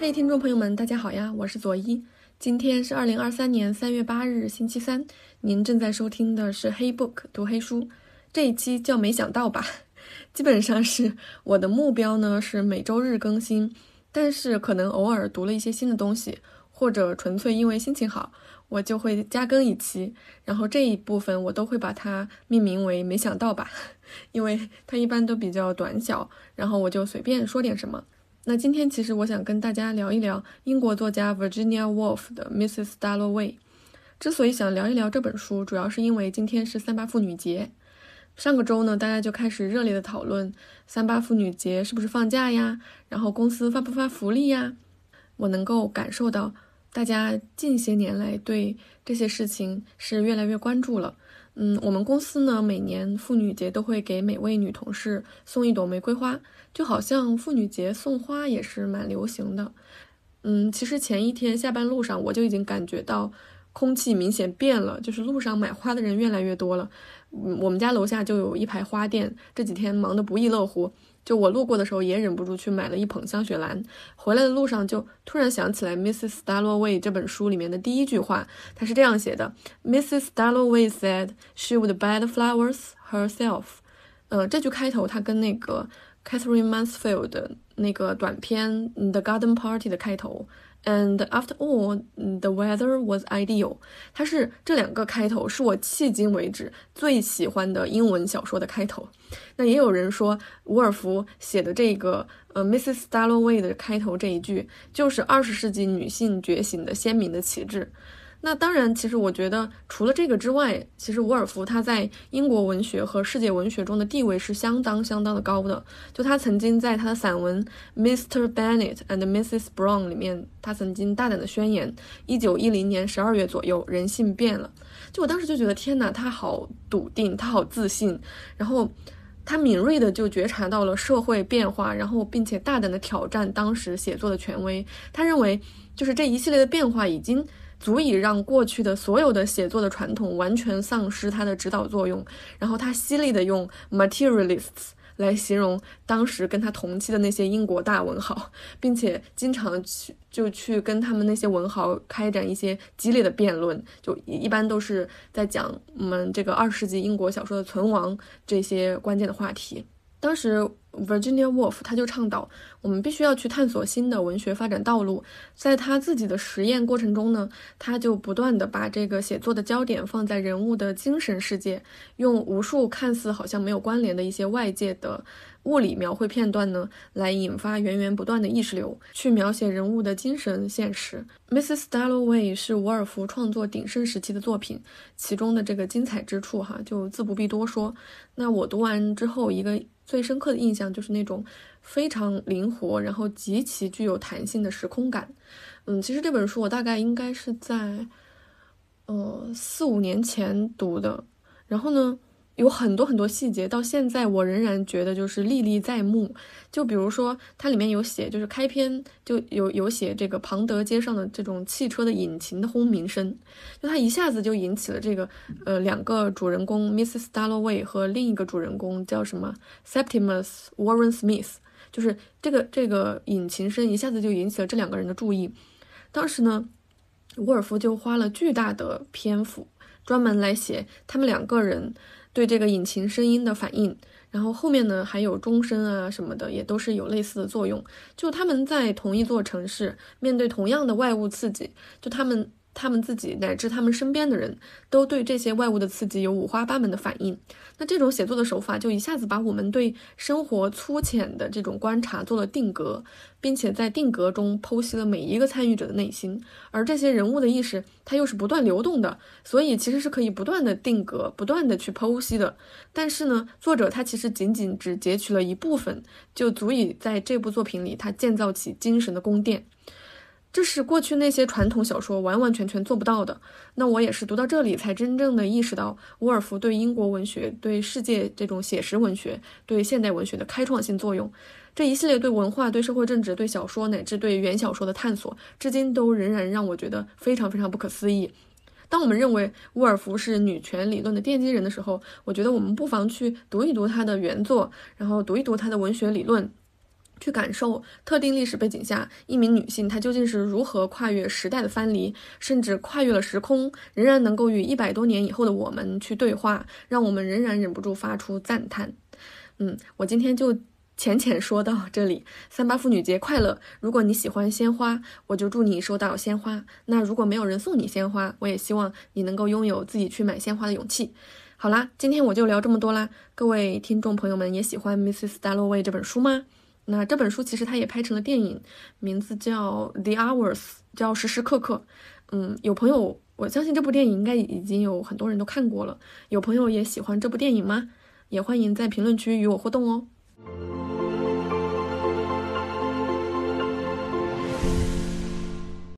嘿，听众朋友们，大家好呀，我是左一。今天是二零二三年三月八日，星期三。您正在收听的是黑 book 读黑书，这一期叫没想到吧？基本上是我的目标呢是每周日更新，但是可能偶尔读了一些新的东西，或者纯粹因为心情好，我就会加更一期。然后这一部分我都会把它命名为没想到吧，因为它一般都比较短小，然后我就随便说点什么。那今天其实我想跟大家聊一聊英国作家 Virginia Woolf 的 Mrs. Dalloway。之所以想聊一聊这本书，主要是因为今天是三八妇女节。上个周呢，大家就开始热烈的讨论三八妇女节是不是放假呀，然后公司发不发福利呀。我能够感受到大家近些年来对这些事情是越来越关注了。嗯，我们公司呢，每年妇女节都会给每位女同事送一朵玫瑰花，就好像妇女节送花也是蛮流行的。嗯，其实前一天下班路上我就已经感觉到空气明显变了，就是路上买花的人越来越多了。嗯，我们家楼下就有一排花店，这几天忙得不亦乐乎。就我路过的时候，也忍不住去买了一捧香雪兰。回来的路上，就突然想起来《Mrs. Dalloway》这本书里面的第一句话，它是这样写的：“Mrs. Dalloway said she would buy the flowers herself。”呃，这句开头它跟那个 Catherine Mansfield 的那个短片《The Garden Party》的开头。And after all, the weather was ideal。它是这两个开头是我迄今为止最喜欢的英文小说的开头。那也有人说，伍尔夫写的这个呃 Mrs. Dalloway 的开头这一句，就是二十世纪女性觉醒的鲜明的旗帜。那当然，其实我觉得除了这个之外，其实伍尔夫他在英国文学和世界文学中的地位是相当相当的高的。就他曾经在他的散文《Mr. Bennet and Mrs. Brown》里面，他曾经大胆的宣言：一九一零年十二月左右，人性变了。就我当时就觉得，天哪，他好笃定，他好自信，然后他敏锐的就觉察到了社会变化，然后并且大胆的挑战当时写作的权威。他认为，就是这一系列的变化已经。足以让过去的所有的写作的传统完全丧失它的指导作用。然后他犀利的用 materialists 来形容当时跟他同期的那些英国大文豪，并且经常去就去跟他们那些文豪开展一些激烈的辩论，就一般都是在讲我们这个二十世纪英国小说的存亡这些关键的话题。当时。Virginia Woolf，他就倡导我们必须要去探索新的文学发展道路。在他自己的实验过程中呢，他就不断的把这个写作的焦点放在人物的精神世界，用无数看似好像没有关联的一些外界的物理描绘片段呢，来引发源源不断的意识流，去描写人物的精神现实。Mrs. Dalloway 是伍尔夫创作鼎盛时期的作品，其中的这个精彩之处哈，就自不必多说。那我读完之后，一个。最深刻的印象就是那种非常灵活，然后极其具有弹性的时空感。嗯，其实这本书我大概应该是在呃四五年前读的，然后呢。有很多很多细节，到现在我仍然觉得就是历历在目。就比如说，它里面有写，就是开篇就有有写这个庞德街上的这种汽车的引擎的轰鸣声，就它一下子就引起了这个呃两个主人公 Mrs. Dalloway 和另一个主人公叫什么 Septimus Warren Smith，就是这个这个引擎声一下子就引起了这两个人的注意。当时呢，沃尔夫就花了巨大的篇幅专门来写他们两个人。对这个引擎声音的反应，然后后面呢还有钟声啊什么的，也都是有类似的作用。就他们在同一座城市，面对同样的外物刺激，就他们。他们自己乃至他们身边的人都对这些外物的刺激有五花八门的反应。那这种写作的手法就一下子把我们对生活粗浅的这种观察做了定格，并且在定格中剖析了每一个参与者的内心。而这些人物的意识，它又是不断流动的，所以其实是可以不断的定格、不断的去剖析的。但是呢，作者他其实仅仅只截取了一部分，就足以在这部作品里他建造起精神的宫殿。这是过去那些传统小说完完全全做不到的。那我也是读到这里，才真正的意识到伍尔夫对英国文学、对世界这种写实文学、对现代文学的开创性作用。这一系列对文化、对社会政治、对小说乃至对原小说的探索，至今都仍然让我觉得非常非常不可思议。当我们认为伍尔夫是女权理论的奠基人的时候，我觉得我们不妨去读一读他的原作，然后读一读他的文学理论。去感受特定历史背景下一名女性她究竟是如何跨越时代的藩篱，甚至跨越了时空，仍然能够与一百多年以后的我们去对话，让我们仍然忍不住发出赞叹。嗯，我今天就浅浅说到这里。三八妇女节快乐！如果你喜欢鲜花，我就祝你收到鲜花。那如果没有人送你鲜花，我也希望你能够拥有自己去买鲜花的勇气。好啦，今天我就聊这么多啦。各位听众朋友们，也喜欢《Mrs. Dalloway》这本书吗？那这本书其实它也拍成了电影，名字叫《The Hours》，叫时时刻刻。嗯，有朋友，我相信这部电影应该已经有很多人都看过了。有朋友也喜欢这部电影吗？也欢迎在评论区与我互动哦。